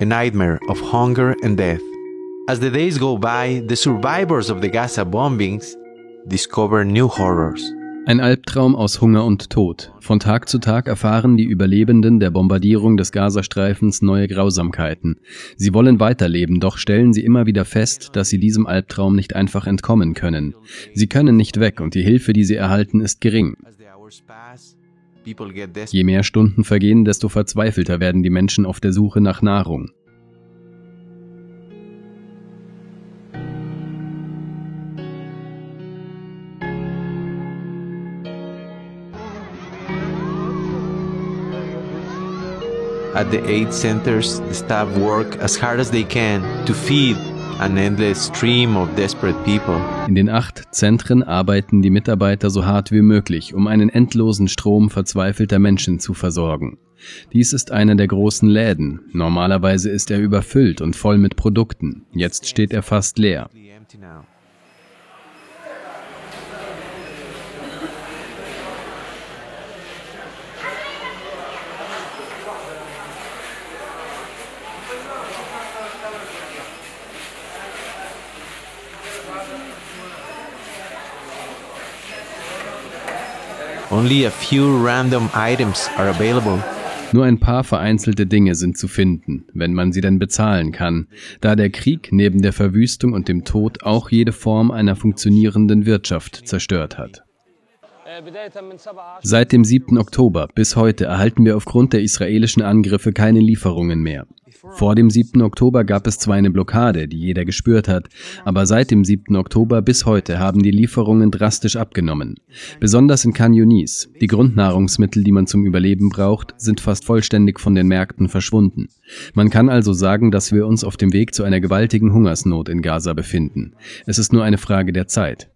a nightmare of hunger and death. As the days go by, the survivors of the Gaza bombings discover new horrors. Ein Albtraum aus Hunger und Tod. Von Tag zu Tag erfahren die Überlebenden der Bombardierung des Gazastreifens neue Grausamkeiten. Sie wollen weiterleben, doch stellen sie immer wieder fest, dass sie diesem Albtraum nicht einfach entkommen können. Sie können nicht weg und die Hilfe, die sie erhalten, ist gering. Je mehr Stunden vergehen, desto verzweifelter werden die Menschen auf der Suche nach Nahrung. At the aid centers, the staff work as hard as they can to feed an endless stream of desperate people. In den acht Zentren arbeiten die Mitarbeiter so hart wie möglich, um einen endlosen Strom verzweifelter Menschen zu versorgen. Dies ist einer der großen Läden. Normalerweise ist er überfüllt und voll mit Produkten. Jetzt steht er fast leer. Only a few random items are available. Nur ein paar vereinzelte Dinge sind zu finden, wenn man sie denn bezahlen kann, da der Krieg neben der Verwüstung und dem Tod auch jede Form einer funktionierenden Wirtschaft zerstört hat. Seit dem 7. Oktober bis heute erhalten wir aufgrund der israelischen Angriffe keine Lieferungen mehr. Vor dem 7. Oktober gab es zwar eine Blockade, die jeder gespürt hat, aber seit dem 7. Oktober bis heute haben die Lieferungen drastisch abgenommen. Besonders in Khan Yunis. Die Grundnahrungsmittel, die man zum Überleben braucht, sind fast vollständig von den Märkten verschwunden. Man kann also sagen, dass wir uns auf dem Weg zu einer gewaltigen Hungersnot in Gaza befinden. Es ist nur eine Frage der Zeit.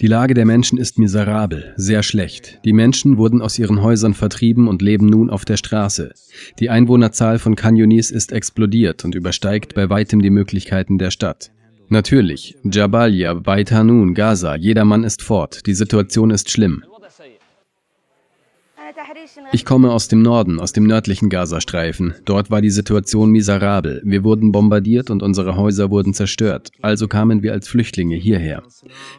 Die Lage der Menschen ist miserabel, sehr schlecht. Die Menschen wurden aus ihren Häusern vertrieben und leben nun auf der Straße. Die Einwohnerzahl von Canyonis ist explodiert und übersteigt bei weitem die Möglichkeiten der Stadt. Natürlich, Jabalia, Beit Hanun, Gaza, jeder Mann ist fort. Die Situation ist schlimm. Ich komme aus dem Norden, aus dem nördlichen Gazastreifen. Dort war die Situation miserabel. Wir wurden bombardiert und unsere Häuser wurden zerstört. Also kamen wir als Flüchtlinge hierher.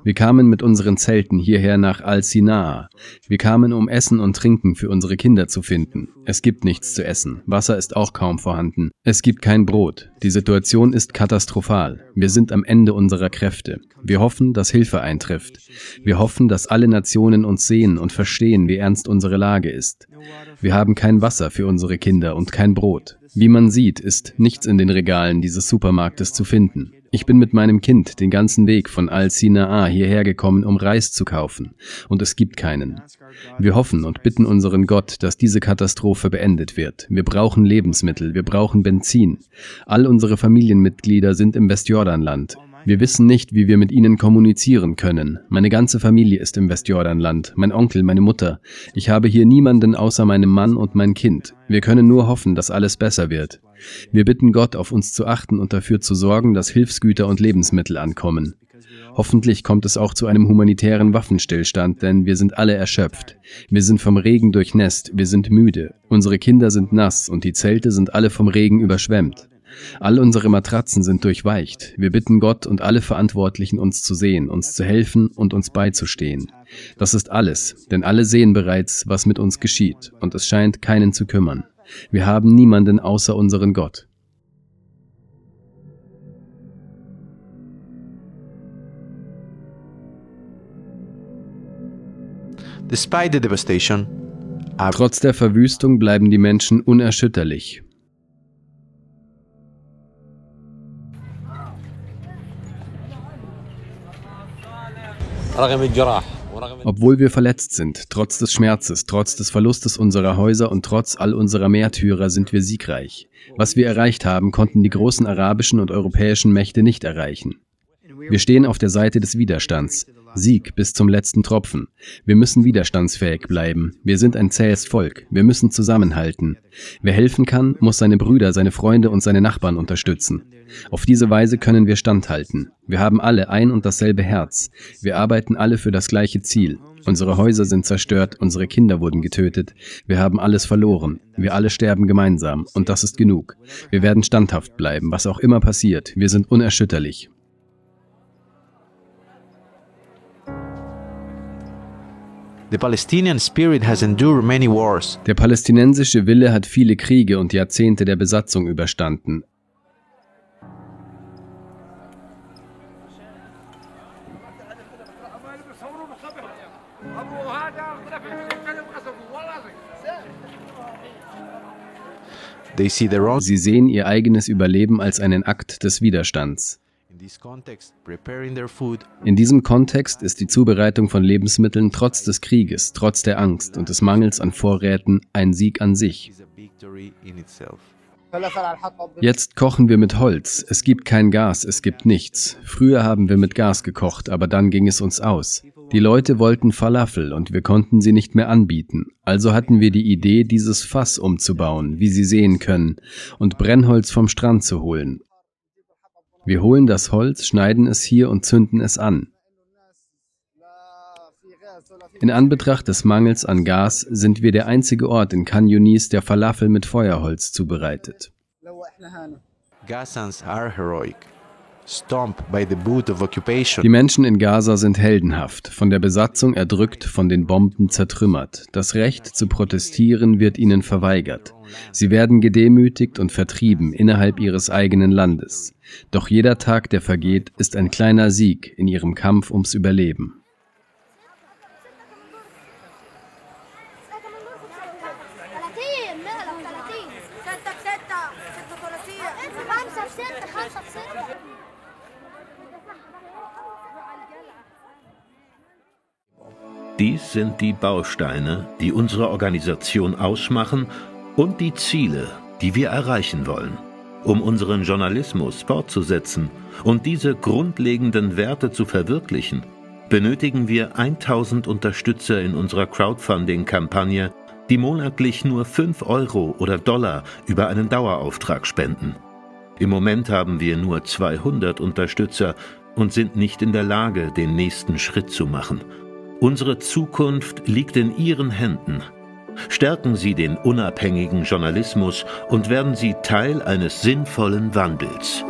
Wir kamen mit unseren Zelten hierher nach Al-Sinaa. Wir kamen, um Essen und Trinken für unsere Kinder zu finden. Es gibt nichts zu essen. Wasser ist auch kaum vorhanden. Es gibt kein Brot. Die Situation ist katastrophal. Wir sind am Ende unserer Kräfte. Wir hoffen, dass Hilfe eintrifft. Wir hoffen, dass alle Nationen uns sehen und verstehen, wie ernst unsere Lage ist. Wir haben kein Wasser für unsere Kinder und kein Brot. Wie man sieht, ist nichts in den Regalen dieses Supermarktes zu finden. Ich bin mit meinem Kind den ganzen Weg von Al-Sinaa hierher gekommen, um Reis zu kaufen, und es gibt keinen. Wir hoffen und bitten unseren Gott, dass diese Katastrophe beendet wird. Wir brauchen Lebensmittel, wir brauchen Benzin. All unsere Familienmitglieder sind im Westjordanland. Wir wissen nicht, wie wir mit ihnen kommunizieren können. Meine ganze Familie ist im Westjordanland, mein Onkel, meine Mutter. Ich habe hier niemanden außer meinem Mann und mein Kind. Wir können nur hoffen, dass alles besser wird. Wir bitten Gott, auf uns zu achten und dafür zu sorgen, dass Hilfsgüter und Lebensmittel ankommen. Hoffentlich kommt es auch zu einem humanitären Waffenstillstand, denn wir sind alle erschöpft. Wir sind vom Regen durchnässt, wir sind müde, unsere Kinder sind nass und die Zelte sind alle vom Regen überschwemmt. All unsere Matratzen sind durchweicht. Wir bitten Gott und alle Verantwortlichen, uns zu sehen, uns zu helfen und uns beizustehen. Das ist alles, denn alle sehen bereits, was mit uns geschieht, und es scheint keinen zu kümmern. Wir haben niemanden außer unseren Gott. Trotz der Verwüstung bleiben die Menschen unerschütterlich. Obwohl wir verletzt sind, trotz des Schmerzes, trotz des Verlustes unserer Häuser und trotz all unserer Märtyrer sind wir siegreich. Was wir erreicht haben, konnten die großen arabischen und europäischen Mächte nicht erreichen. Wir stehen auf der Seite des Widerstands. Sieg bis zum letzten Tropfen. Wir müssen widerstandsfähig bleiben. Wir sind ein zähes Volk. Wir müssen zusammenhalten. Wer helfen kann, muss seine Brüder, seine Freunde und seine Nachbarn unterstützen. Auf diese Weise können wir standhalten. Wir haben alle ein und dasselbe Herz. Wir arbeiten alle für das gleiche Ziel. Unsere Häuser sind zerstört, unsere Kinder wurden getötet. Wir haben alles verloren. Wir alle sterben gemeinsam. Und das ist genug. Wir werden standhaft bleiben, was auch immer passiert. Wir sind unerschütterlich. Der palästinensische Wille hat viele Kriege und Jahrzehnte der Besatzung überstanden. Sie sehen ihr eigenes Überleben als einen Akt des Widerstands. In diesem Kontext ist die Zubereitung von Lebensmitteln trotz des Krieges, trotz der Angst und des Mangels an Vorräten ein Sieg an sich. Jetzt kochen wir mit Holz. Es gibt kein Gas, es gibt nichts. Früher haben wir mit Gas gekocht, aber dann ging es uns aus. Die Leute wollten Falafel und wir konnten sie nicht mehr anbieten. Also hatten wir die Idee, dieses Fass umzubauen, wie Sie sehen können, und Brennholz vom Strand zu holen. Wir holen das Holz, schneiden es hier und zünden es an. In Anbetracht des Mangels an Gas sind wir der einzige Ort in Khan Yunis, der Falafel mit Feuerholz zubereitet. Gazans are heroic. Die Menschen in Gaza sind heldenhaft, von der Besatzung erdrückt, von den Bomben zertrümmert. Das Recht zu protestieren wird ihnen verweigert. Sie werden gedemütigt und vertrieben innerhalb ihres eigenen Landes. Doch jeder Tag, der vergeht, ist ein kleiner Sieg in ihrem Kampf ums Überleben. Dies sind die Bausteine, die unsere Organisation ausmachen und die Ziele, die wir erreichen wollen. Um unseren Journalismus fortzusetzen und diese grundlegenden Werte zu verwirklichen, benötigen wir 1000 Unterstützer in unserer Crowdfunding-Kampagne, die monatlich nur 5 Euro oder Dollar über einen Dauerauftrag spenden. Im Moment haben wir nur 200 Unterstützer und sind nicht in der Lage, den nächsten Schritt zu machen. Unsere Zukunft liegt in Ihren Händen. Stärken Sie den unabhängigen Journalismus und werden Sie Teil eines sinnvollen Wandels.